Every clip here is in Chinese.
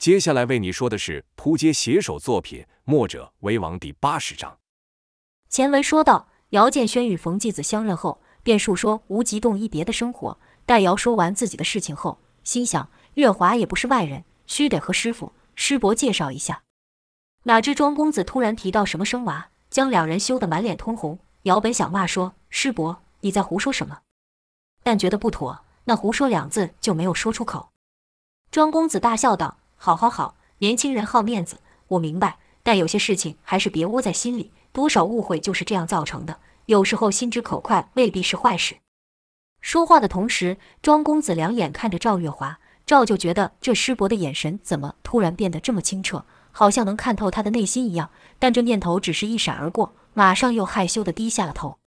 接下来为你说的是扑街写手作品《墨者为王》第八十章。前文说到，姚建轩与冯继子相认后，便述说无极洞一别的生活。待姚说完自己的事情后，心想月华也不是外人，须得和师傅师伯介绍一下。哪知庄公子突然提到什么生娃，将两人羞得满脸通红。姚本想骂说：“师伯，你在胡说什么？”但觉得不妥，那“胡说”两字就没有说出口。庄公子大笑道：“好好好，年轻人好面子，我明白。但有些事情还是别窝在心里，多少误会就是这样造成的。有时候心直口快未必是坏事。”说话的同时，庄公子两眼看着赵月华，赵就觉得这师伯的眼神怎么突然变得这么清澈，好像能看透他的内心一样。但这念头只是一闪而过，马上又害羞地低下了头。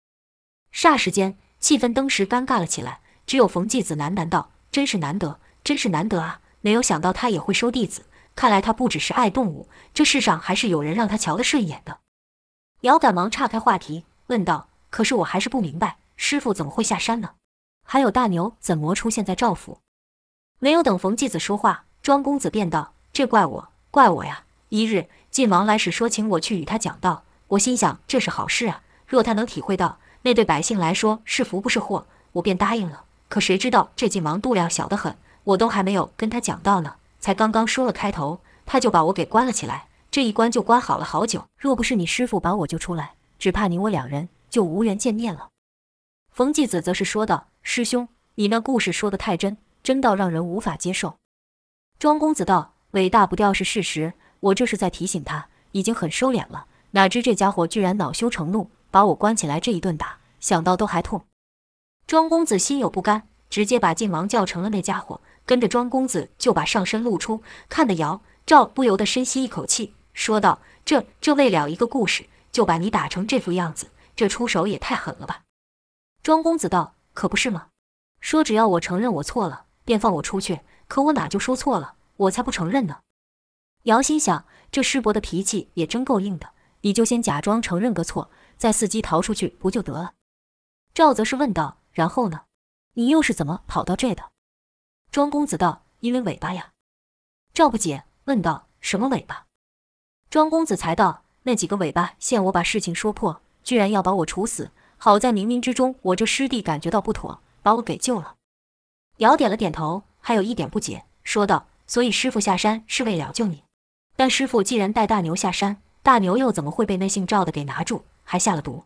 霎时间，气氛登时尴尬了起来。只有冯继子喃喃道：“真是难得，真是难得啊！没有想到他也会收弟子，看来他不只是爱动物，这世上还是有人让他瞧得顺眼的。”姚赶忙岔开话题，问道：“可是我还是不明白，师傅怎么会下山呢？”还有大牛怎么出现在赵府？没有等冯继子说话，庄公子便道：“这怪我，怪我呀！一日晋王来使说请我去与他讲道，我心想这是好事啊。若他能体会到，那对百姓来说是福不是祸，我便答应了。可谁知道这晋王度量小得很，我都还没有跟他讲到呢，才刚刚说了开头，他就把我给关了起来。这一关就关好了好久。若不是你师父把我救出来，只怕你我两人就无缘见面了。”冯继子则是说道：“师兄，你那故事说的太真，真到让人无法接受。”庄公子道：“尾大不掉是事实，我这是在提醒他，已经很收敛了。哪知这家伙居然恼羞成怒，把我关起来这一顿打，想到都还痛。”庄公子心有不甘，直接把晋王叫成了那家伙，跟着庄公子就把上身露出，看得姚赵不由得深吸一口气，说道：“这这为了一个故事，就把你打成这副样子，这出手也太狠了吧！”庄公子道：“可不是吗？说只要我承认我错了，便放我出去。可我哪就说错了？我才不承认呢。”姚心想：这师伯的脾气也真够硬的。你就先假装承认个错，再伺机逃出去不就得了？赵则是问道：“然后呢？你又是怎么跑到这的？”庄公子道：“因为尾巴呀。”赵不解，问道：“什么尾巴？”庄公子才道：“那几个尾巴限我把事情说破，居然要把我处死。”好在冥冥之中，我这师弟感觉到不妥，把我给救了。姚点了点头，还有一点不解，说道：“所以师傅下山是为了救你，但师傅既然带大牛下山，大牛又怎么会被那姓赵的给拿住，还下了毒？”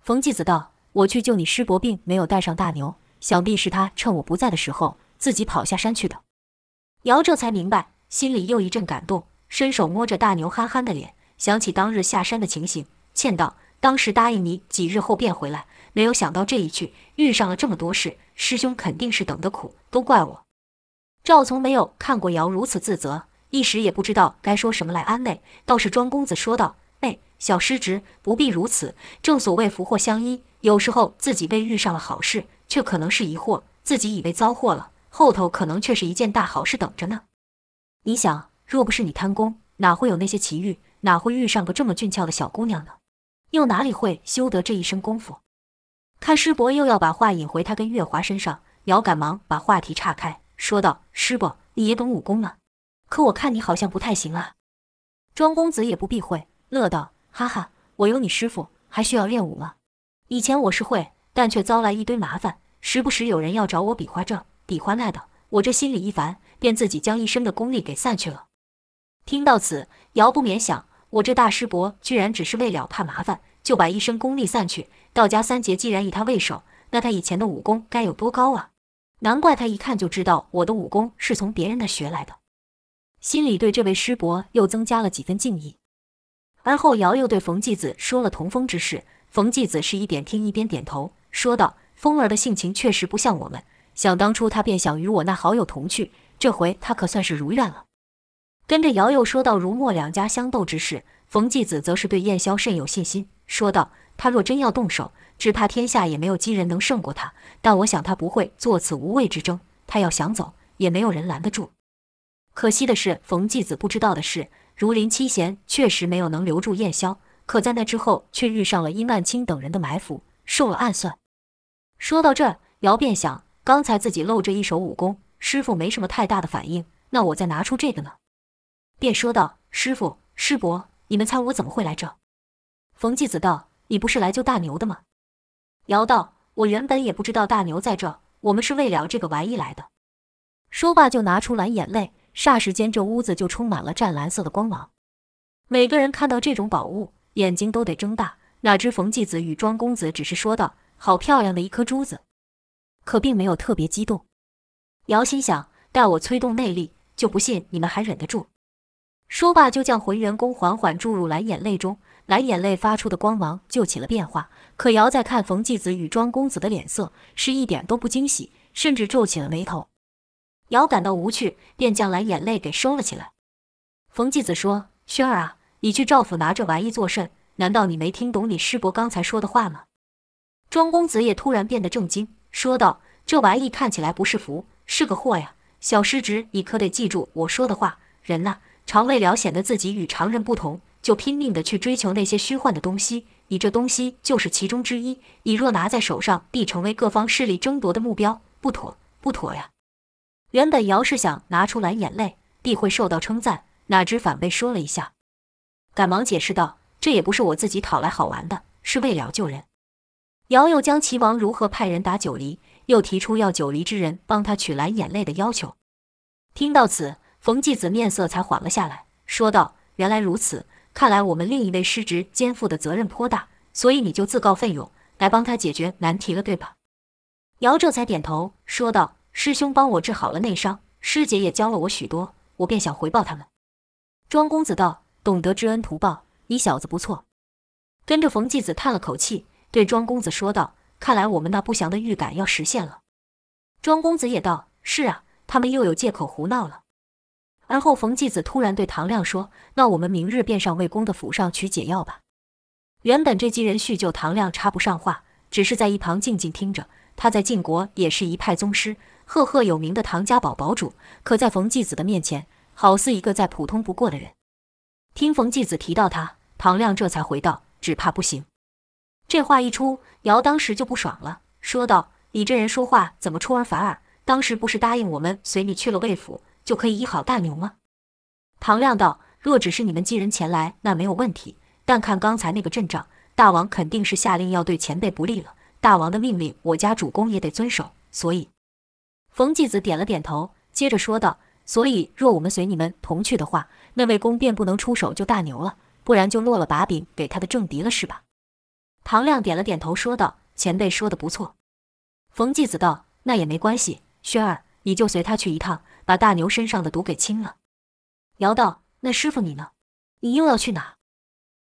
冯继子道：“我去救你师伯，并没有带上大牛，想必是他趁我不在的时候自己跑下山去的。”姚这才明白，心里又一阵感动，伸手摸着大牛憨憨的脸，想起当日下山的情形，歉道。当时答应你几日后便回来，没有想到这一去遇上了这么多事，师兄肯定是等得苦，都怪我。赵从没有看过姚如此自责，一时也不知道该说什么来安慰。倒是庄公子说道：“哎，小师侄不必如此，正所谓福祸相依，有时候自己被遇上了好事，却可能是疑祸，自己以为遭祸了，后头可能却是一件大好事等着呢。你想，若不是你贪功，哪会有那些奇遇，哪会遇上个这么俊俏的小姑娘呢？”又哪里会修得这一身功夫？看师伯又要把话引回他跟月华身上，姚赶忙把话题岔开，说道：“师伯，你也懂武功吗？可我看你好像不太行啊。”庄公子也不避讳，乐道：“哈哈，我有你师傅，还需要练武吗？以前我是会，但却遭来一堆麻烦，时不时有人要找我比划这比划那的，我这心里一烦，便自己将一身的功力给散去了。”听到此，姚不免想。我这大师伯居然只是为了怕麻烦，就把一身功力散去。道家三杰既然以他为首，那他以前的武功该有多高啊？难怪他一看就知道我的武功是从别人那学来的，心里对这位师伯又增加了几分敬意。而后姚又对冯继子说了童风之事，冯继子是一边听一边点头，说道：“风儿的性情确实不像我们，想当初他便想与我那好友同去，这回他可算是如愿了。”跟着姚又说到如墨两家相斗之事，冯继子则是对燕霄甚有信心，说道：“他若真要动手，只怕天下也没有几人能胜过他。但我想他不会做此无谓之争，他要想走，也没有人拦得住。可惜的是，冯继子不知道的是，如林七贤确实没有能留住燕霄，可在那之后却遇上了殷曼青等人的埋伏，受了暗算。说到这，姚便想，刚才自己露着一手武功，师傅没什么太大的反应，那我再拿出这个呢？便说道：“师傅、师伯，你们猜我怎么会来这？”冯继子道：“你不是来救大牛的吗？”尧道：“我原本也不知道大牛在这，我们是为了这个玩意来的。”说罢就拿出蓝眼泪，霎时间这屋子就充满了湛蓝色的光芒。每个人看到这种宝物，眼睛都得睁大。哪知冯继子与庄公子只是说道：“好漂亮的一颗珠子。”可并没有特别激动。尧心想：待我催动内力，就不信你们还忍得住。说罢，就将浑元功缓缓注入蓝眼泪中，蓝眼泪发出的光芒就起了变化。可尧在看冯继子与庄公子的脸色，是一点都不惊喜，甚至皱起了眉头。尧感到无趣，便将蓝眼泪给收了起来。冯继子说：“轩儿啊，你去赵府拿这玩意作甚？难道你没听懂你师伯刚才说的话吗？”庄公子也突然变得正经。说道：“这玩意看起来不是福，是个祸呀！小师侄，你可得记住我说的话。人呐，常为了显得自己与常人不同，就拼命的去追求那些虚幻的东西。你这东西就是其中之一。你若拿在手上，必成为各方势力争夺的目标，不妥，不妥呀！”原本姚是想拿出蓝眼泪，必会受到称赞，哪知反被说了一下，赶忙解释道：“这也不是我自己讨来好玩的，是为了救人。”尧又将齐王如何派人打九黎，又提出要九黎之人帮他取蓝眼泪的要求。听到此，冯继子面色才缓了下来，说道：“原来如此，看来我们另一位师侄肩负的责任颇大，所以你就自告奋勇来帮他解决难题了，对吧？”尧这才点头，说道：“师兄帮我治好了内伤，师姐也教了我许多，我便想回报他们。”庄公子道：“懂得知恩图报，你小子不错。”跟着冯继子叹了口气。对庄公子说道：“看来我们那不祥的预感要实现了。”庄公子也道：“是啊，他们又有借口胡闹了。”而后，冯继子突然对唐亮说：“那我们明日便上魏公的府上取解药吧。”原本这几人叙旧，唐亮插不上话，只是在一旁静静听着。他在晋国也是一派宗师，赫赫有名的唐家堡堡主，可在冯继子的面前，好似一个再普通不过的人。听冯继子提到他，唐亮这才回道：“只怕不行。”这话一出，尧当时就不爽了，说道：“你这人说话怎么出尔反尔？当时不是答应我们随你去了魏府，就可以医好大牛吗？”唐亮道：“若只是你们几人前来，那没有问题。但看刚才那个阵仗，大王肯定是下令要对前辈不利了。大王的命令，我家主公也得遵守。所以，冯继子点了点头，接着说道：‘所以，若我们随你们同去的话，那魏公便不能出手救大牛了，不然就落了把柄给他的政敌了，是吧？’”唐亮点了点头，说道：“前辈说的不错。”冯继子道：“那也没关系，轩儿，你就随他去一趟，把大牛身上的毒给清了。”尧道：“那师傅你呢？你又要去哪？”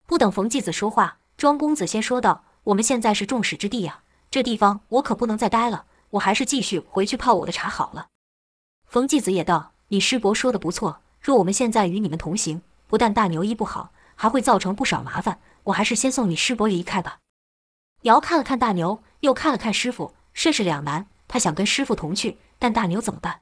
不等冯继子说话，庄公子先说道：“我们现在是众矢之的呀，这地方我可不能再待了，我还是继续回去泡我的茶好了。”冯继子也道：“你师伯说的不错，若我们现在与你们同行，不但大牛医不好，还会造成不少麻烦，我还是先送你师伯离开吧。”瑶看了看大牛，又看了看师傅，甚是两难。他想跟师傅同去，但大牛怎么办？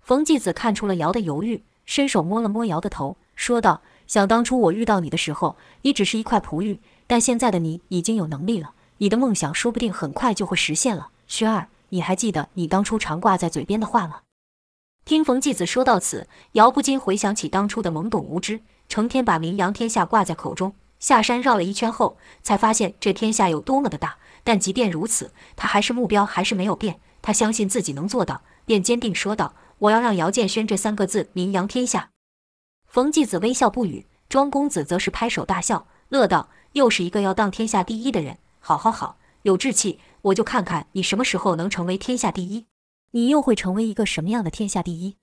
冯继子看出了瑶的犹豫，伸手摸了摸瑶的头，说道：“想当初我遇到你的时候，你只是一块璞玉，但现在的你已经有能力了，你的梦想说不定很快就会实现了。轩儿，你还记得你当初常挂在嘴边的话吗？”听冯继子说到此，瑶不禁回想起当初的懵懂无知，成天把名扬天下挂在口中。下山绕了一圈后，才发现这天下有多么的大。但即便如此，他还是目标还是没有变。他相信自己能做到，便坚定说道：“我要让姚建轩这三个字名扬天下。”冯继子微笑不语，庄公子则是拍手大笑，乐道：“又是一个要当天下第一的人。好，好，好，有志气，我就看看你什么时候能成为天下第一。你又会成为一个什么样的天下第一？”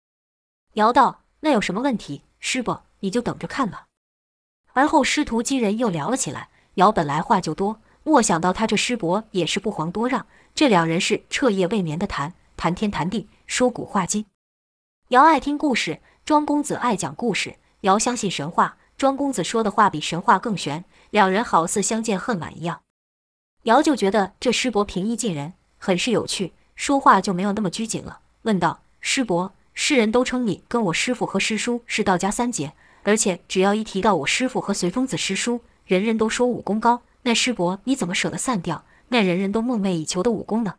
姚道：“那有什么问题？师伯，你就等着看吧。”而后师徒几人又聊了起来。尧本来话就多，莫想到他这师伯也是不遑多让。这两人是彻夜未眠的谈，谈天谈地，说古话今。尧爱听故事，庄公子爱讲故事。尧相信神话，庄公子说的话比神话更玄。两人好似相见恨晚一样。尧就觉得这师伯平易近人，很是有趣，说话就没有那么拘谨了。问道：“师伯，世人都称你跟我师父和师叔是道家三杰。”而且只要一提到我师父和随风子师叔，人人都说武功高。那师伯你怎么舍得散掉那人人都梦寐以求的武功呢？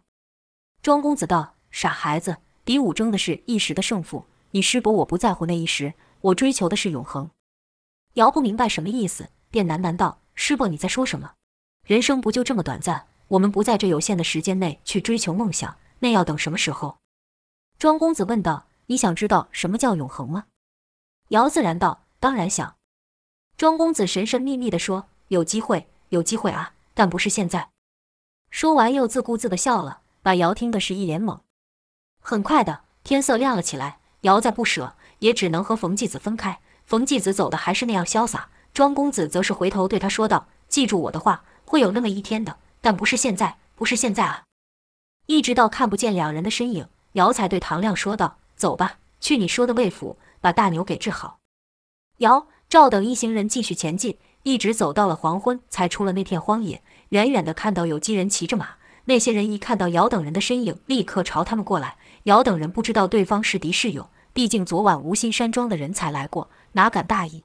庄公子道：“傻孩子，比武争的是一时的胜负。你师伯我不在乎那一时，我追求的是永恒。”姚不明白什么意思，便喃喃道：“师伯，你在说什么？人生不就这么短暂？我们不在这有限的时间内去追求梦想，那要等什么时候？”庄公子问道：“你想知道什么叫永恒吗？”姚自然道：“当然想。”庄公子神神秘秘地说：“有机会，有机会啊，但不是现在。”说完又自顾自地笑了，把尧听的是一脸懵。很快的，天色亮了起来，尧再不舍，也只能和冯继子分开。冯继子走的还是那样潇洒，庄公子则是回头对他说道：“记住我的话，会有那么一天的，但不是现在，不是现在啊！”一直到看不见两人的身影，尧才对唐亮说道：“走吧，去你说的魏府，把大牛给治好。”尧、赵等一行人继续前进，一直走到了黄昏，才出了那片荒野。远远的看到有几人骑着马，那些人一看到尧等人的身影，立刻朝他们过来。尧等人不知道对方是敌是友，毕竟昨晚无心山庄的人才来过。哪敢大意？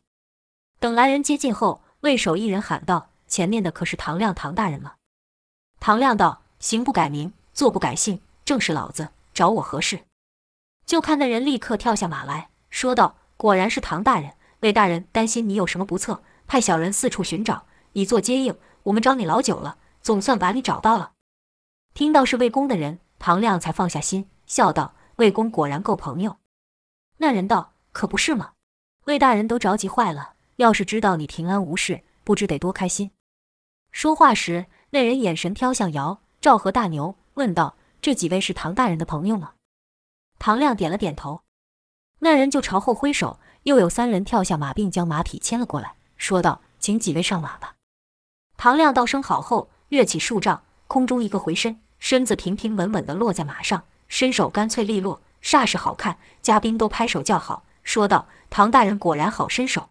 等来人接近后，魏守一人喊道：“前面的可是唐亮唐大人吗？”唐亮道：“行不改名，坐不改姓，正是老子，找我何事？”就看那人立刻跳下马来说道：“果然是唐大人，魏大人担心你有什么不测，派小人四处寻找，以作接应。我们找你老久了，总算把你找到了。”听到是魏公的人，唐亮才放下心，笑道：“魏公果然够朋友。”那人道：“可不是吗？”魏大人都着急坏了，要是知道你平安无事，不知得多开心。说话时，那人眼神飘向姚、赵和大牛，问道：“这几位是唐大人的朋友吗？”唐亮点了点头。那人就朝后挥手，又有三人跳下马，并将马匹牵了过来，说道：“请几位上马吧。”唐亮道声好后，跃起数丈，空中一个回身，身子平平稳稳地落在马上，身手干脆利落，煞是好看。嘉宾都拍手叫好。说道：“唐大人果然好身手。”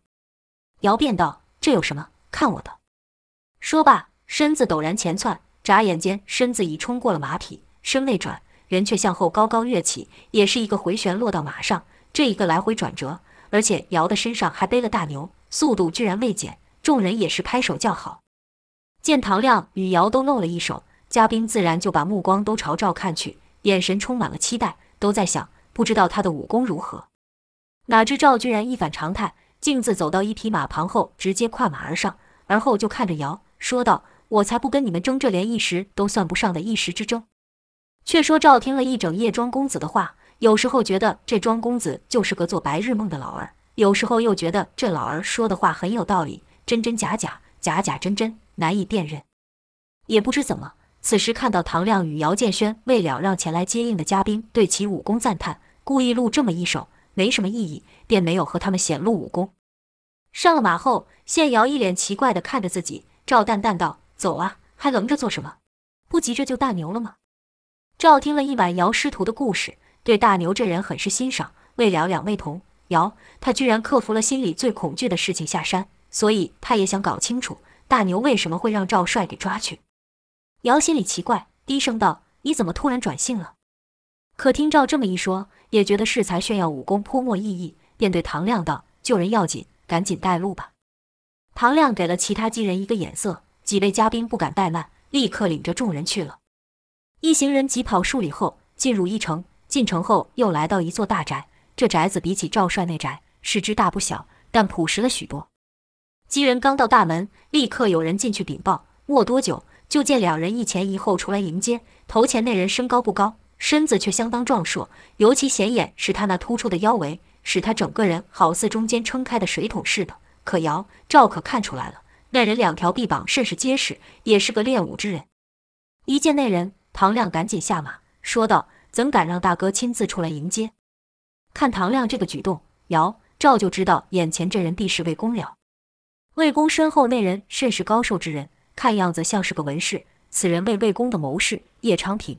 姚便道：“这有什么？看我的！”说罢，身子陡然前窜，眨眼间身子已冲过了马匹，身未转，人却向后高高跃起，也是一个回旋落到马上。这一个来回转折，而且尧的身上还背了大牛，速度居然未减。众人也是拍手叫好。见唐亮与尧都露了一手，嘉宾自然就把目光都朝赵看去，眼神充满了期待，都在想：不知道他的武功如何。哪知赵居然一反常态，径自走到一匹马旁后，直接跨马而上，而后就看着尧说道：“我才不跟你们争这连一时都算不上的一时之争。”却说赵听了一整夜庄公子的话，有时候觉得这庄公子就是个做白日梦的老儿，有时候又觉得这老儿说的话很有道理，真真假假，假假真真，难以辨认。也不知怎么，此时看到唐亮与姚建轩为了让前来接应的嘉宾对其武功赞叹，故意录这么一手。没什么意义，便没有和他们显露武功。上了马后，谢瑶一脸奇怪地看着自己。赵淡淡道：“走啊，还愣着做什么？不急着救大牛了吗？”赵听了一晚姚师徒的故事，对大牛这人很是欣赏。为了两位同尧，他居然克服了心里最恐惧的事情下山，所以他也想搞清楚大牛为什么会让赵帅给抓去。姚心里奇怪，低声道：“你怎么突然转性了？”可听赵这么一说，也觉得适才炫耀武功颇莫意义，便对唐亮道：“救人要紧，赶紧带路吧。”唐亮给了其他几人一个眼色，几位嘉宾不敢怠慢，立刻领着众人去了。一行人急跑数里后，进入一城。进城后，又来到一座大宅。这宅子比起赵帅那宅，是只大不小，但朴实了许多。几人刚到大门，立刻有人进去禀报。没多久，就见两人一前一后出来迎接。头前那人身高不高。身子却相当壮硕，尤其显眼是他那突出的腰围，使他整个人好似中间撑开的水桶似的。可姚、赵可看出来了，那人两条臂膀甚是结实，也是个练武之人。一见那人，唐亮赶紧下马，说道：“怎敢让大哥亲自出来迎接？”看唐亮这个举动，姚、赵就知道眼前这人必是魏公了。魏公身后那人甚是高寿之人，看样子像是个文士。此人为魏公的谋士叶昌平。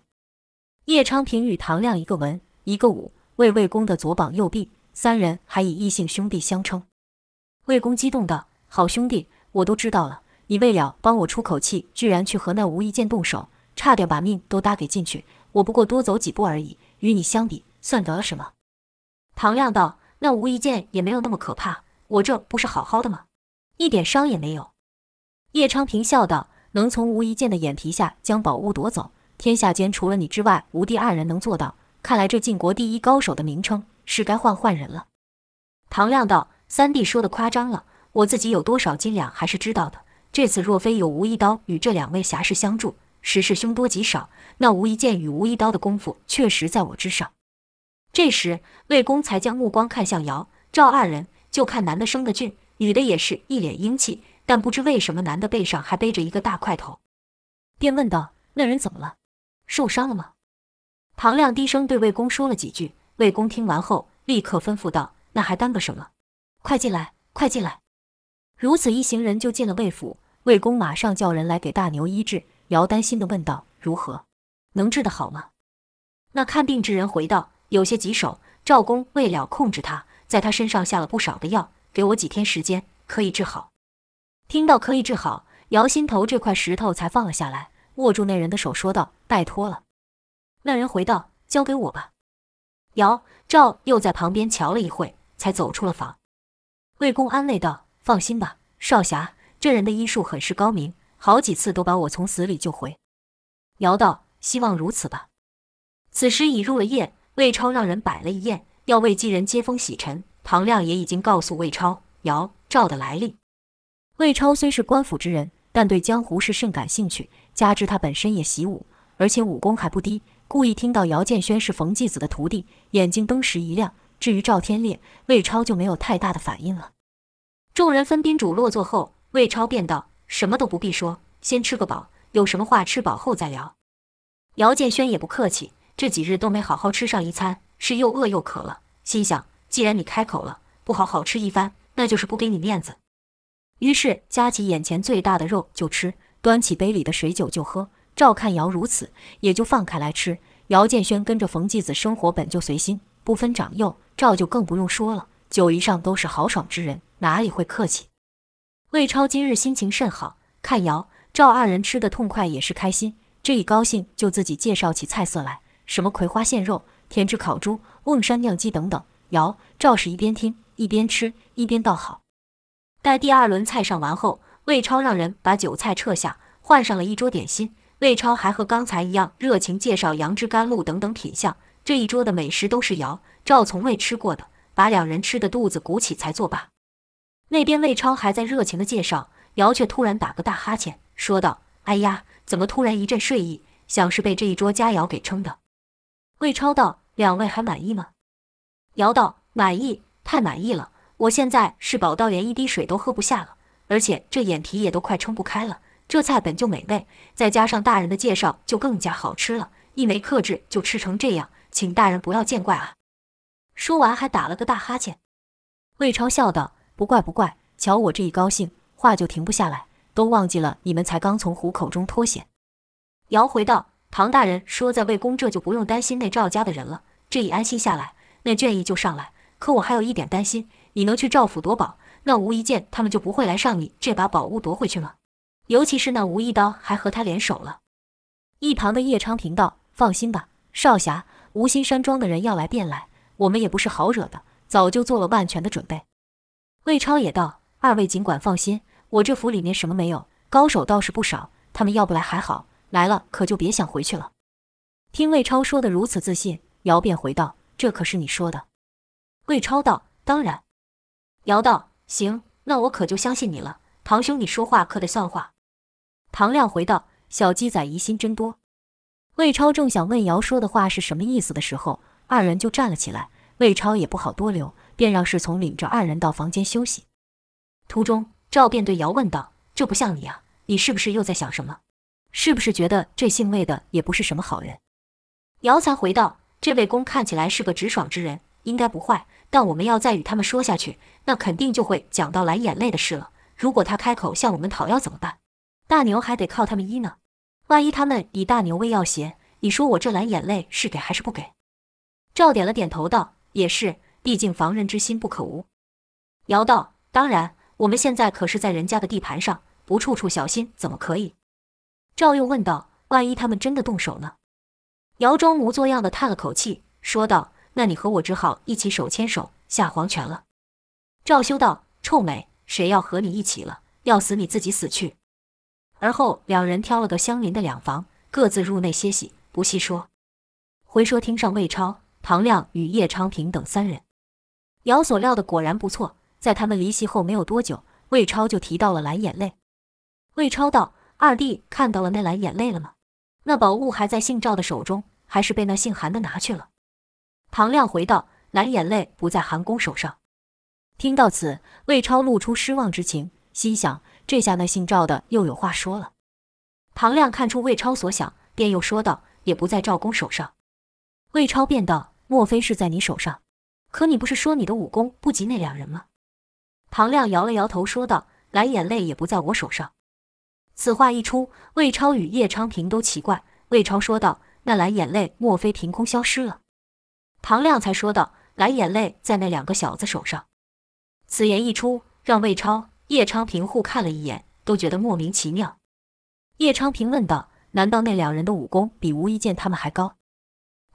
叶昌平与唐亮一个文一个武，为魏公的左膀右臂，三人还以异姓兄弟相称。魏公激动道：“好兄弟，我都知道了，你为了帮我出口气，居然去和那无意间动手，差点把命都搭给进去。我不过多走几步而已，与你相比，算得了什么？”唐亮道：“那无意间也没有那么可怕，我这不是好好的吗？一点伤也没有。”叶昌平笑道：“能从无意间的眼皮下将宝物夺走。”天下间除了你之外，无第二人能做到。看来这晋国第一高手的名称是该换换人了。唐亮道：“三弟说的夸张了，我自己有多少斤两还是知道的。这次若非有吴一刀与这两位侠士相助，实是凶多吉少。那吴一剑与吴一刀的功夫确实在我之上。”这时，魏公才将目光看向姚赵二人，就看男的生得俊，女的也是一脸英气，但不知为什么男的背上还背着一个大块头，便问道：“那人怎么了？受伤了吗？”唐亮低声对魏公说了几句，魏公听完后立刻吩咐道。那还耽搁什么？快进来，快进来！如此一行人就进了魏府。魏公马上叫人来给大牛医治。姚担心地问道：“如何？能治得好吗？”那看病之人回道：“有些棘手。赵公为了控制他，在他身上下了不少的药，给我几天时间，可以治好。”听到可以治好，姚心头这块石头才放了下来，握住那人的手说道：“拜托了。”那人回道：“交给我吧。”姚赵又在旁边瞧了一会。才走出了房，魏公安慰道：“放心吧，少侠，这人的医术很是高明，好几次都把我从死里救回。”姚道：“希望如此吧。”此时已入了夜，魏超让人摆了一宴，要为几人接风洗尘。唐亮也已经告诉魏超、姚、赵的来历。魏超虽是官府之人，但对江湖是甚感兴趣，加之他本身也习武，而且武功还不低，故意听到姚建轩是冯继子的徒弟，眼睛登时一亮。至于赵天烈，魏超就没有太大的反应了。众人分宾主落座后，魏超便道：“什么都不必说，先吃个饱，有什么话吃饱后再聊。”姚建轩也不客气，这几日都没好好吃上一餐，是又饿又渴了。心想：既然你开口了，不好好吃一番，那就是不给你面子。于是夹起眼前最大的肉就吃，端起杯里的水酒就喝。照看姚如此，也就放开来吃。姚建轩跟着冯继子生活本就随心，不分长幼。赵就更不用说了，酒一上都是豪爽之人，哪里会客气？魏超今日心情甚好，看姚赵二人吃得痛快，也是开心。这一高兴，就自己介绍起菜色来，什么葵花献肉、甜汁烤猪、瓮山酿鸡等等。姚赵是一边听一边吃，一边道好。待第二轮菜上完后，魏超让人把酒菜撤下，换上了一桌点心。魏超还和刚才一样热情介绍杨枝甘露等等品相。这一桌的美食都是姚赵从未吃过的，把两人吃的肚子鼓起才作罢。那边魏超还在热情的介绍，姚却突然打个大哈欠，说道：“哎呀，怎么突然一阵睡意？像是被这一桌佳肴给撑的。”魏超道：“两位还满意吗？”姚道：“满意，太满意了！我现在是饱到连一滴水都喝不下了，而且这眼皮也都快撑不开了。这菜本就美味，再加上大人的介绍，就更加好吃了。一没克制就吃成这样。”请大人不要见怪啊！说完还打了个大哈欠。魏超笑道：“不怪不怪，瞧我这一高兴，话就停不下来，都忘记了你们才刚从虎口中脱险。”姚回道：“唐大人说在魏公这就不用担心那赵家的人了，这一安心下来，那倦意就上来。可我还有一点担心，你能去赵府夺宝，那吴一剑他们就不会来上你这把宝物夺回去吗？尤其是那吴一刀还和他联手了。”一旁的叶昌平道：“放心吧，少侠。”无心山庄的人要来便来，我们也不是好惹的，早就做了万全的准备。魏超也道：“二位尽管放心，我这府里面什么没有，高手倒是不少。他们要不来还好，来了可就别想回去了。”听魏超说的如此自信，姚便回道：“这可是你说的？”魏超道：“当然。”姚道：“行，那我可就相信你了。堂兄，你说话可得算话。”唐亮回道：“小鸡仔疑心真多。”魏超正想问姚说的话是什么意思的时候，二人就站了起来。魏超也不好多留，便让侍从领着二人到房间休息。途中，赵便对姚问道：“这不像你啊，你是不是又在想什么？是不是觉得这姓魏的也不是什么好人？”姚才回道：“这魏公看起来是个直爽之人，应该不坏。但我们要再与他们说下去，那肯定就会讲到蓝眼泪的事了。如果他开口向我们讨要怎么办？大牛还得靠他们医呢。”万一他们以大牛为要挟，你说我这蓝眼泪是给还是不给？赵点了点头道：“也是，毕竟防人之心不可无。”姚道：“当然，我们现在可是在人家的地盘上，不处处小心怎么可以？”赵又问道：“万一他们真的动手呢？”姚装模作样的叹了口气，说道：“那你和我只好一起手牵手下黄泉了。”赵修道：“臭美，谁要和你一起了？要死你自己死去。”而后两人挑了个相邻的两房，各自入内歇息，不细说。回说厅上，魏超、唐亮与叶昌平等三人。姚所料的果然不错，在他们离席后没有多久，魏超就提到了蓝眼泪。魏超道：“二弟看到了那蓝眼泪了吗？那宝物还在姓赵的手中，还是被那姓韩的拿去了？”唐亮回道：“蓝眼泪不在韩公手上。”听到此，魏超露出失望之情，心想：这下那姓赵的又有话说了。唐亮看出魏超所想，便又说道：“也不在赵公手上。”魏超便道：“莫非是在你手上？可你不是说你的武功不及那两人吗？”唐亮摇了摇头，说道：“蓝眼泪也不在我手上。”此话一出，魏超与叶昌平都奇怪。魏超说道：“那蓝眼泪莫非凭空消失了？”唐亮才说道：“蓝眼泪在那两个小子手上。”此言一出，让魏超、叶昌平互看了一眼，都觉得莫名其妙。叶昌平问道：“难道那两人的武功比吴一剑他们还高？”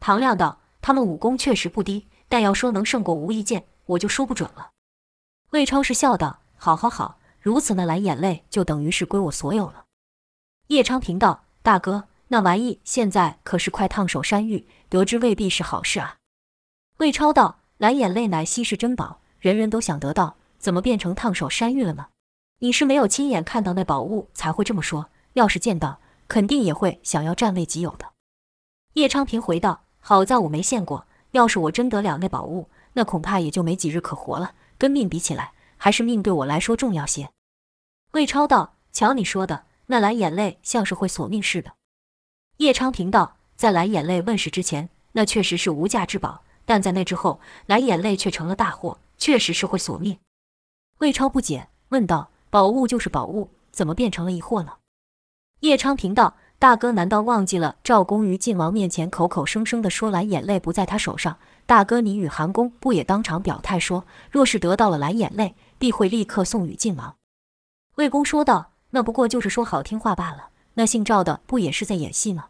唐亮道：“他们武功确实不低，但要说能胜过无意剑，我就说不准了。”魏超是笑道：“好好好，如此那蓝眼泪就等于是归我所有了。”叶昌平道：“大哥，那玩意现在可是快烫手山芋，得之未必是好事啊。”魏超道：“蓝眼泪乃稀世珍宝，人人都想得到，怎么变成烫手山芋了呢？你是没有亲眼看到那宝物才会这么说，要是见到，肯定也会想要占为己有的。”叶昌平回道：“好在我没见过，要是我真得了那宝物，那恐怕也就没几日可活了。”跟命比起来，还是命对我来说重要些。魏超道：“瞧你说的，那蓝眼泪像是会索命似的。”叶昌平道：“在蓝眼泪问世之前，那确实是无价之宝；但在那之后，蓝眼泪却成了大祸，确实是会索命。”魏超不解，问道：“宝物就是宝物，怎么变成了一祸呢？”叶昌平道：“大哥难道忘记了赵公于晋王面前口口声声地说蓝眼泪不在他手上？”大哥，你与韩公不也当场表态说，若是得到了蓝眼泪，必会立刻送与晋王？魏公说道：“那不过就是说好听话罢了。那姓赵的不也是在演戏吗？”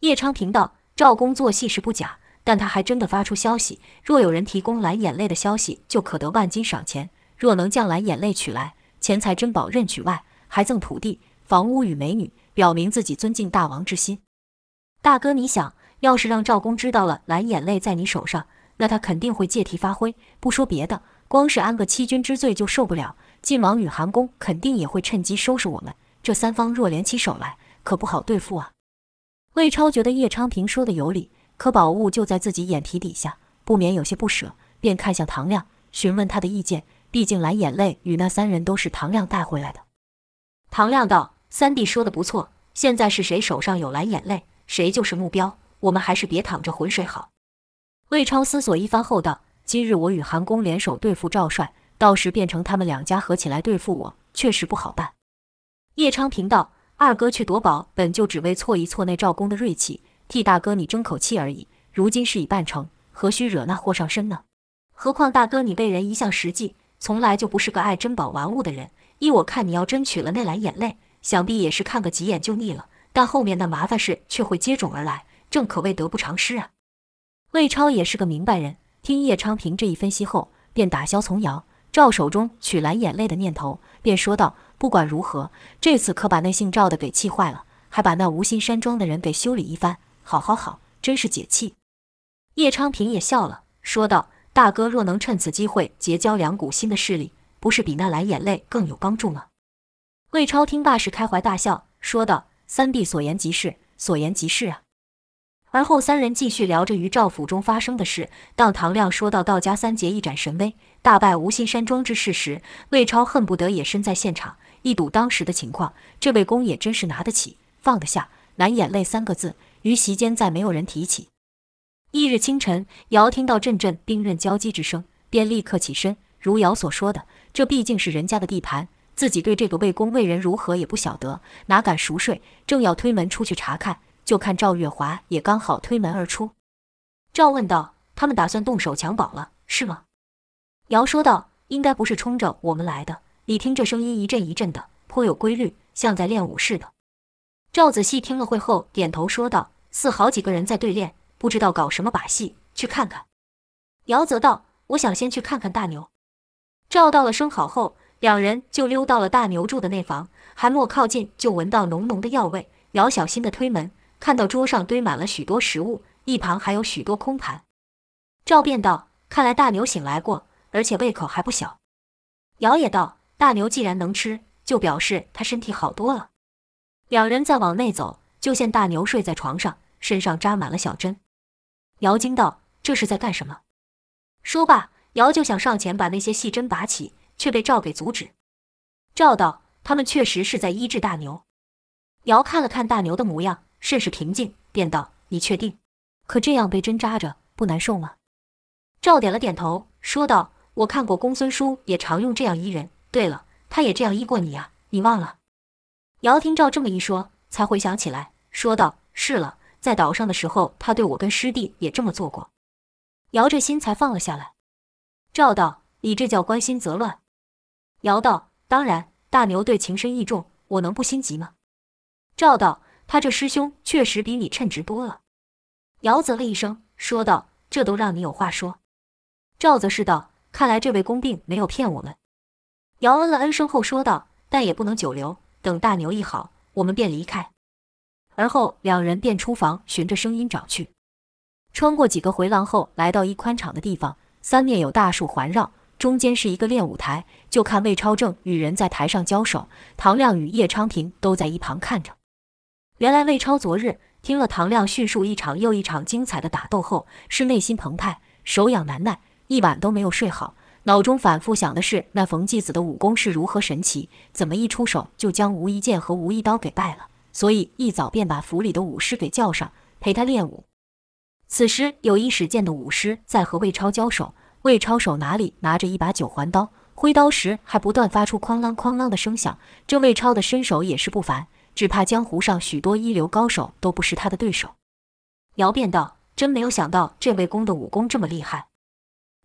叶昌平道：“赵公做戏是不假，但他还真的发出消息，若有人提供蓝眼泪的消息，就可得万金赏钱。若能将蓝眼泪取来，钱财珍宝任取外，还赠土地、房屋与美女，表明自己尊敬大王之心。大哥，你想？”要是让赵公知道了蓝眼泪在你手上，那他肯定会借题发挥。不说别的，光是安个欺君之罪就受不了。晋王与韩公肯定也会趁机收拾我们。这三方若联起手来，可不好对付啊。魏超觉得叶昌平说的有理，可宝物就在自己眼皮底下，不免有些不舍，便看向唐亮，询问他的意见。毕竟蓝眼泪与那三人都是唐亮带回来的。唐亮道：“三弟说的不错，现在是谁手上有蓝眼泪，谁就是目标。”我们还是别淌着浑水好。魏超思索一番后道：“今日我与韩公联手对付赵帅，到时变成他们两家合起来对付我，确实不好办。”叶昌平道：“二哥去夺宝，本就只为挫一挫那赵公的锐气，替大哥你争口气而已。如今事已办成，何须惹那祸上身呢？何况大哥你为人一向实际，从来就不是个爱珍宝玩物的人。依我看，你要真取了那蓝眼泪，想必也是看个几眼就腻了。但后面的麻烦事却会接踵而来。”正可谓得不偿失啊！魏超也是个明白人，听叶昌平这一分析后，便打消从姚赵手中取蓝眼泪的念头，便说道：“不管如何，这次可把那姓赵的给气坏了，还把那无心山庄的人给修理一番。好好好，真是解气。”叶昌平也笑了，说道：“大哥若能趁此机会结交两股新的势力，不是比那蓝眼泪更有帮助吗？”魏超听罢是开怀大笑，说道：“三弟所言极是，所言极是啊。”而后三人继续聊着于赵府中发生的事。当唐亮说到道家三杰一展神威，大败无心山庄之事时，魏超恨不得也身在现场，一睹当时的情况。这位公也真是拿得起放得下，难眼泪三个字，于席间再没有人提起。翌日清晨，姚听到阵阵兵刃交击之声，便立刻起身。如姚所说的，这毕竟是人家的地盘，自己对这个魏公魏人如何也不晓得，哪敢熟睡？正要推门出去查看。就看赵月华也刚好推门而出，赵问道：“他们打算动手抢宝了，是吗？”姚说道：“应该不是冲着我们来的。你听这声音一阵一阵的，颇有规律，像在练武似的。”赵仔细听了会后，点头说道：“似好几个人在对练，不知道搞什么把戏，去看看。”姚则道：“我想先去看看大牛。”赵到了声好后，两人就溜到了大牛住的那房，还没靠近，就闻到浓浓的药味。姚小心地推门。看到桌上堆满了许多食物，一旁还有许多空盘，赵便道：“看来大牛醒来过，而且胃口还不小。”姚也道：“大牛既然能吃，就表示他身体好多了。”两人再往内走，就见大牛睡在床上，身上扎满了小针。姚惊道：“这是在干什么？”说罢，姚就想上前把那些细针拔起，却被赵给阻止。赵道：“他们确实是在医治大牛。”姚看了看大牛的模样，甚是平静，便道：“你确定？可这样被针扎着，不难受吗？”赵点了点头，说道：“我看过公孙叔也常用这样医人。对了，他也这样医过你啊，你忘了？”姚听赵这么一说，才回想起来，说道：“是了，在岛上的时候，他对我跟师弟也这么做过。”姚这心才放了下来。赵道：“你这叫关心则乱。”姚道：“当然，大牛对情深意重，我能不心急吗？”赵道：“他这师兄确实比你称职多了。”姚啧了一声，说道：“这都让你有话说。”赵则是道：“看来这位公并没有骗我们。”姚嗯了嗯声后说道：“但也不能久留，等大牛一好，我们便离开。”而后两人便出房，循着声音找去。穿过几个回廊后，来到一宽敞的地方，三面有大树环绕。中间是一个练武台，就看魏超正与人在台上交手，唐亮与叶昌平都在一旁看着。原来魏超昨日听了唐亮叙述一场又一场精彩的打斗后，是内心澎湃，手痒难耐，一晚都没有睡好，脑中反复想的是那冯继子的武功是如何神奇，怎么一出手就将吴一剑和吴一刀给败了，所以一早便把府里的武师给叫上，陪他练武。此时有一使剑的武师在和魏超交手，魏超手哪里拿着一把九环刀，挥刀时还不断发出哐啷哐啷的声响，这魏超的身手也是不凡。只怕江湖上许多一流高手都不是他的对手。姚便道：“真没有想到这位公的武功这么厉害。”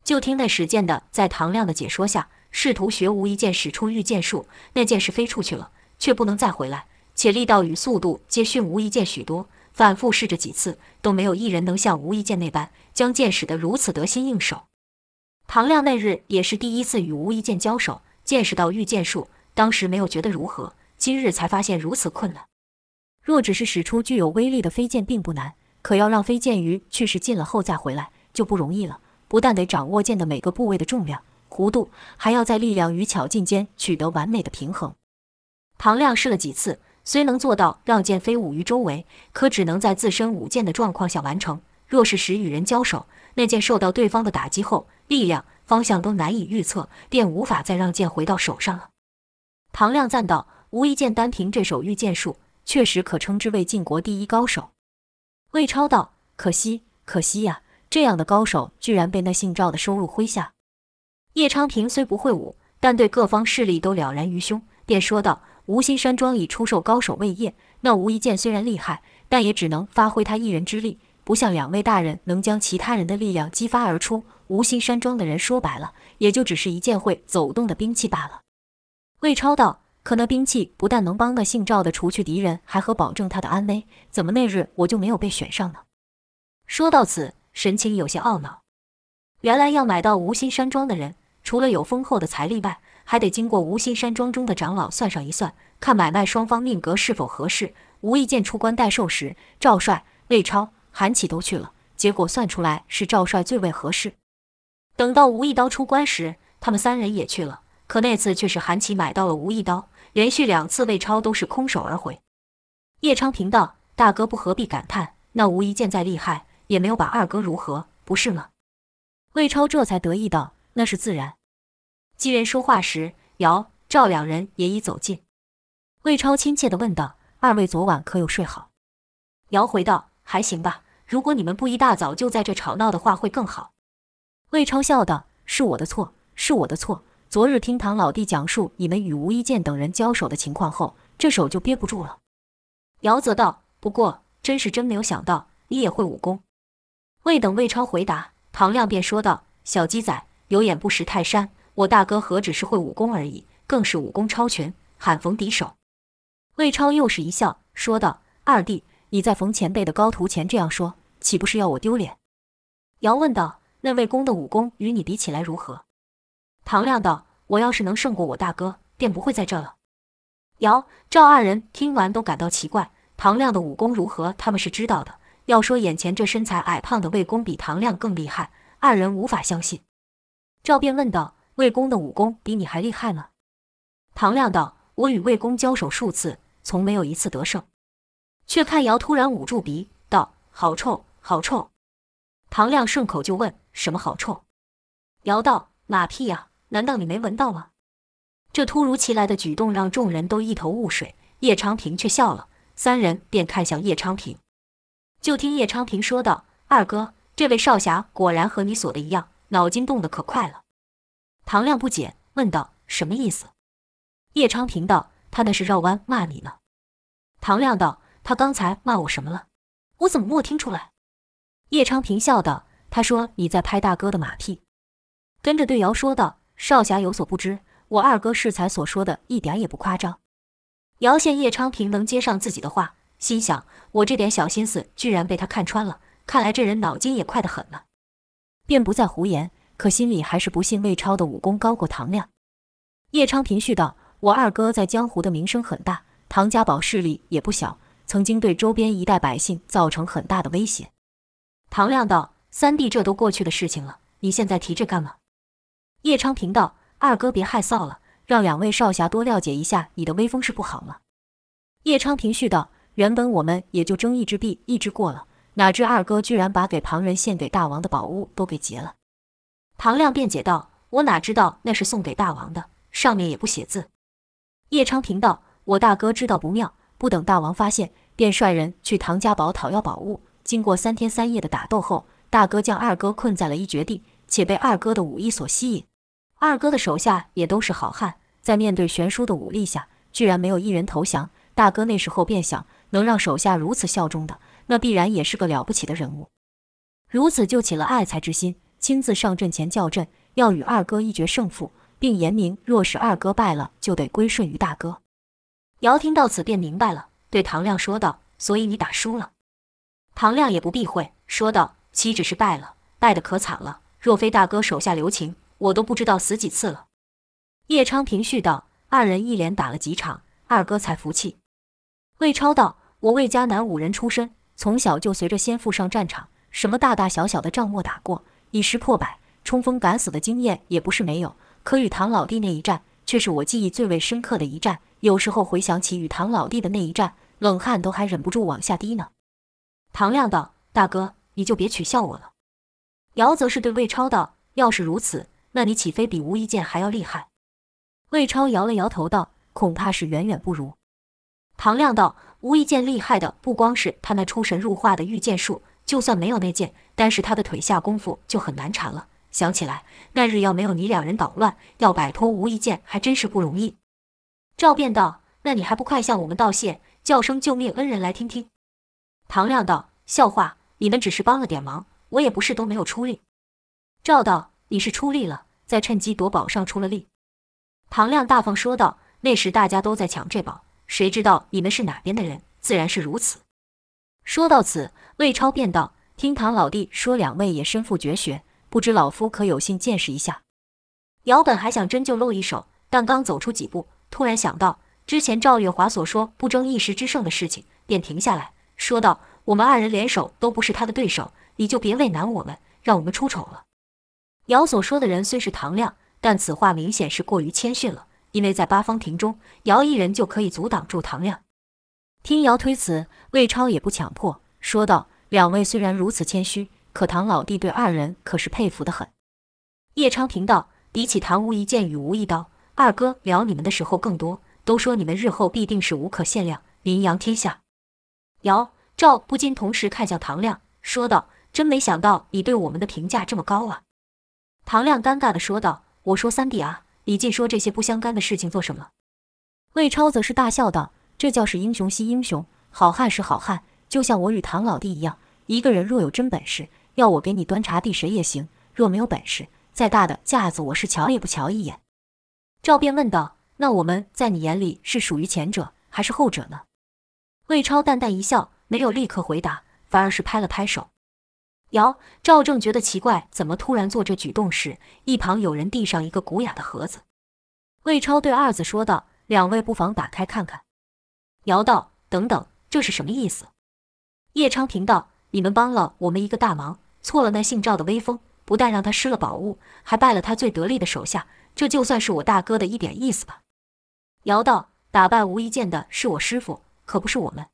就听那使剑的在唐亮的解说下，试图学吴一剑使出御剑术，那剑是飞出去了，却不能再回来，且力道与速度皆逊吴一剑许多。反复试着几次，都没有一人能像吴一剑那般将剑使得如此得心应手。唐亮那日也是第一次与吴一剑交手，见识到御剑术，当时没有觉得如何。今日才发现如此困难。若只是使出具有威力的飞剑并不难，可要让飞剑于去势尽了后再回来就不容易了。不但得掌握剑的每个部位的重量、弧度，还要在力量与巧劲间取得完美的平衡。唐亮试了几次，虽能做到让剑飞舞于周围，可只能在自身舞剑的状况下完成。若是时与人交手，那剑受到对方的打击后，力量、方向都难以预测，便无法再让剑回到手上了。唐亮赞道。吴一剑单凭这手御剑术，确实可称之为晋国第一高手。魏超道：“可惜，可惜呀！这样的高手，居然被那姓赵的收入麾下。”叶昌平虽不会武，但对各方势力都了然于胸，便说道：“无心山庄已出售高手魏业，那吴一剑虽然厉害，但也只能发挥他一人之力，不像两位大人能将其他人的力量激发而出。无心山庄的人说白了，也就只是一件会走动的兵器罢了。”魏超道。可那兵器不但能帮那姓赵的除去敌人，还和保证他的安危。怎么那日我就没有被选上呢？说到此，神情有些懊恼。原来要买到无心山庄的人，除了有丰厚的财力外，还得经过无心山庄中的长老算上一算，看买卖双方命格是否合适。无意间出关代售时，赵帅、魏超、韩琦都去了，结果算出来是赵帅最为合适。等到吴一刀出关时，他们三人也去了。可那次却是韩琦买到了吴一刀，连续两次魏超都是空手而回。叶昌平道：“大哥不何必感叹，那吴一剑再厉害，也没有把二哥如何，不是吗？”魏超这才得意道：“那是自然。”几人说话时，姚、赵两人也已走近。魏超亲切地问道：“二位昨晚可有睡好？”姚回道：“还行吧。如果你们不一大早就在这吵闹的话，会更好。”魏超笑道：“是我的错，是我的错。”昨日听唐老弟讲述你们与吴一剑等人交手的情况后，这手就憋不住了。姚则道：“不过真是真没有想到你也会武功。”未等魏超回答，唐亮便说道：“小鸡仔，有眼不识泰山。我大哥何止是会武功而已，更是武功超群，罕逢敌手。”魏超又是一笑，说道：“二弟，你在冯前辈的高徒前这样说，岂不是要我丢脸？”姚问道：“那魏公的武功与你比起来如何？”唐亮道：“我要是能胜过我大哥，便不会在这了。”姚、赵二人听完都感到奇怪。唐亮的武功如何，他们是知道的。要说眼前这身材矮胖的魏公比唐亮更厉害，二人无法相信。赵便问道：“魏公的武功比你还厉害吗？”唐亮道：“我与魏公交手数次，从没有一次得胜。”却看姚突然捂住鼻，道：“好臭，好臭！”唐亮顺口就问：“什么好臭？”姚道：“马屁呀、难道你没闻到吗？”这突如其来的举动让众人都一头雾水，叶昌平却笑了。三人便看向叶昌平，就听叶昌平说道：“二哥，这位少侠果然和你所的一样，脑筋动得可快了。”唐亮不解，问道：“什么意思？”叶昌平道：“他那是绕弯骂你呢。”唐亮道：“他刚才骂我什么了？我怎么没听出来？”叶昌平笑道：“他说你在拍大哥的马屁。”跟着对姚说道：“少侠有所不知。”我二哥适才所说的一点也不夸张。姚见叶昌平能接上自己的话，心想：我这点小心思居然被他看穿了，看来这人脑筋也快得很呢。便不再胡言，可心里还是不信魏超的武功高过唐亮。叶昌平续道：我二哥在江湖的名声很大，唐家堡势力也不小，曾经对周边一带百姓造成很大的威胁。唐亮道：三弟，这都过去的事情了，你现在提这干嘛？叶昌平道。二哥别害臊了，让两位少侠多了解一下你的威风是不好吗？叶昌平续道：“原本我们也就睁一只闭一只过了，哪知二哥居然把给旁人献给大王的宝物都给劫了。”唐亮辩解道：“我哪知道那是送给大王的，上面也不写字。”叶昌平道：“我大哥知道不妙，不等大王发现，便率人去唐家堡讨要宝物。经过三天三夜的打斗后，大哥将二哥困在了一绝地，且被二哥的武艺所吸引。”二哥的手下也都是好汉，在面对悬殊的武力下，居然没有一人投降。大哥那时候便想，能让手下如此效忠的，那必然也是个了不起的人物。如此就起了爱才之心，亲自上阵前叫阵，要与二哥一决胜负，并言明若是二哥败了，就得归顺于大哥。姚听到此便明白了，对唐亮说道：“所以你打输了。”唐亮也不避讳，说道：“岂止是败了，败得可惨了。若非大哥手下留情。”我都不知道死几次了。叶昌平续道：“二人一连打了几场，二哥才服气。”魏超道：“我魏家男五人出身，从小就随着先父上战场，什么大大小小的仗没打过，以十破百、冲锋敢死的经验也不是没有。可与唐老弟那一战，却是我记忆最为深刻的一战。有时候回想起与唐老弟的那一战，冷汗都还忍不住往下滴呢。”唐亮道：“大哥，你就别取笑我了。”姚则是对魏超道：“要是如此。”那你岂非比吴一剑还要厉害？魏超摇了摇头道：“恐怕是远远不如。”唐亮道：“吴一剑厉害的不光是他那出神入化的御剑术，就算没有那剑，但是他的腿下功夫就很难缠了。想起来那日要没有你两人捣乱，要摆脱吴一剑还真是不容易。”赵便道：“那你还不快向我们道谢，叫声救命恩人来听听？”唐亮道：“笑话，你们只是帮了点忙，我也不是都没有出力。”赵道。你是出力了，再趁机夺宝上出了力。唐亮大方说道：“那时大家都在抢这宝，谁知道你们是哪边的人，自然是如此。”说到此，魏超便道：“听唐老弟说，两位也身负绝学，不知老夫可有幸见识一下？”姚本还想真就露一手，但刚走出几步，突然想到之前赵月华所说不争一时之胜的事情，便停下来说道：“我们二人联手都不是他的对手，你就别为难我们，让我们出丑了。”姚所说的人虽是唐亮，但此话明显是过于谦逊了。因为在八方亭中，姚一人就可以阻挡住唐亮。听姚推辞，魏超也不强迫，说道：“两位虽然如此谦虚，可唐老弟对二人可是佩服得很。”叶昌平道：“比起唐无一剑与无一刀，二哥聊你们的时候更多，都说你们日后必定是无可限量，名扬天下。”姚赵不禁同时看向唐亮，说道：“真没想到你对我们的评价这么高啊！”唐亮尴尬地说道：“我说三弟啊，你尽说这些不相干的事情做什么？”魏超则是大笑道：“这叫是英雄惜英雄，好汉是好汉，就像我与唐老弟一样。一个人若有真本事，要我给你端茶递水也行；若没有本事，再大的架子我是瞧也不瞧一眼。”赵便问道：“那我们在你眼里是属于前者还是后者呢？”魏超淡淡一笑，没有立刻回答，反而是拍了拍手。姚赵正觉得奇怪，怎么突然做这举动时，一旁有人递上一个古雅的盒子。魏超对二子说道：“两位不妨打开看看。”姚道：“等等，这是什么意思？”叶昌平道：“你们帮了我们一个大忙，挫了那姓赵的威风，不但让他失了宝物，还败了他最得力的手下，这就算是我大哥的一点意思吧。”尧道：“打败无一剑的是我师傅，可不是我们。”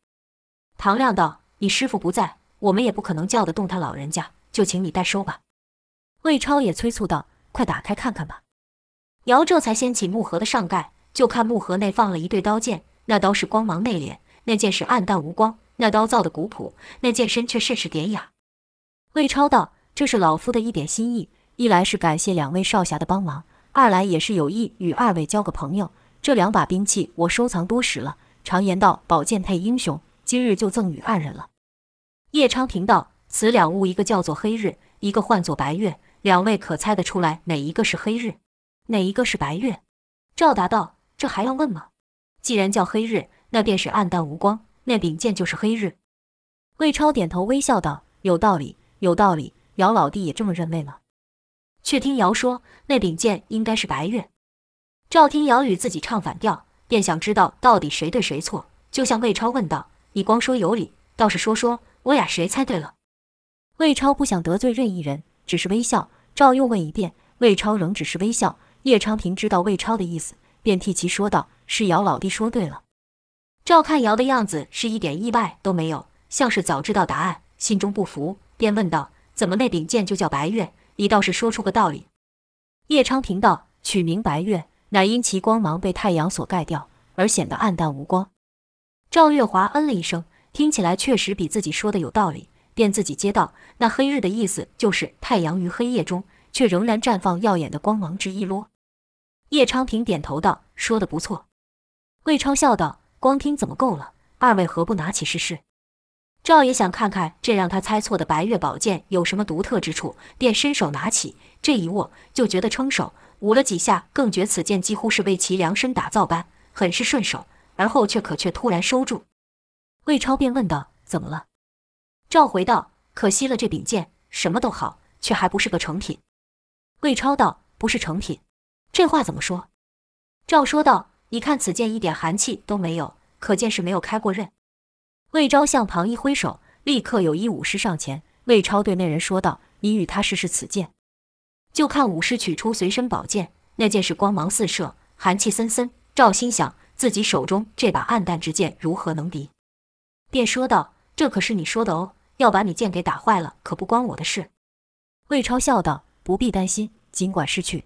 唐亮道：“你师傅不在，我们也不可能叫得动他老人家，就请你代收吧。”魏超也催促道：“快打开看看吧。”姚这才掀起木盒的上盖，就看木盒内放了一对刀剑，那刀是光芒内敛，那剑是暗淡无光。那刀造的古朴，那剑身却甚是典雅。魏超道：“这是老夫的一点心意，一来是感谢两位少侠的帮忙，二来也是有意与二位交个朋友。这两把兵器我收藏多时了，常言道，宝剑配英雄，今日就赠与二人了。”叶昌平道：“此两物，一个叫做黑日，一个唤作白月，两位可猜得出来哪一个是黑日，哪一个是白月？”赵达道：“这还要问吗？既然叫黑日，那便是暗淡无光。”那柄剑就是黑日，魏超点头微笑道：“有道理，有道理。姚老弟也这么认为吗？”却听姚说：“那柄剑应该是白月。”赵听姚与自己唱反调，便想知道到底谁对谁错，就向魏超问道：“你光说有理，倒是说说我俩谁猜对了？”魏超不想得罪任意人，只是微笑。赵又问一遍，魏超仍只是微笑。叶昌平知道魏超的意思，便替其说道：“是姚老弟说对了。”赵看姚的样子是一点意外都没有，像是早知道答案，心中不服，便问道：“怎么那柄剑就叫白月？你倒是说出个道理。”叶昌平道：“取名白月，乃因其光芒被太阳所盖掉，而显得暗淡无光。”赵月华嗯了一声，听起来确实比自己说的有道理，便自己接道：“那黑日的意思就是太阳于黑夜中，却仍然绽放耀眼的光芒之一咯。”叶昌平点头道：“说得不错。”魏超笑道。光听怎么够了？二位何不拿起试试？赵爷想看看这让他猜错的白月宝剑有什么独特之处，便伸手拿起，这一握就觉得撑手，舞了几下，更觉此剑几乎是为其量身打造般，很是顺手。而后却可却突然收住。魏超便问道：“怎么了？”赵回道：“可惜了这柄剑，什么都好，却还不是个成品。”魏超道：“不是成品，这话怎么说？”赵说道。你看此剑一点寒气都没有，可见是没有开过刃。魏昭向旁一挥手，立刻有一武师上前。魏超对那人说道：“你与他试试此剑。”就看武师取出随身宝剑，那剑是光芒四射，寒气森森。赵心想自己手中这把暗淡之剑如何能敌，便说道：“这可是你说的哦，要把你剑给打坏了，可不关我的事。”魏超笑道：“不必担心，尽管失去。”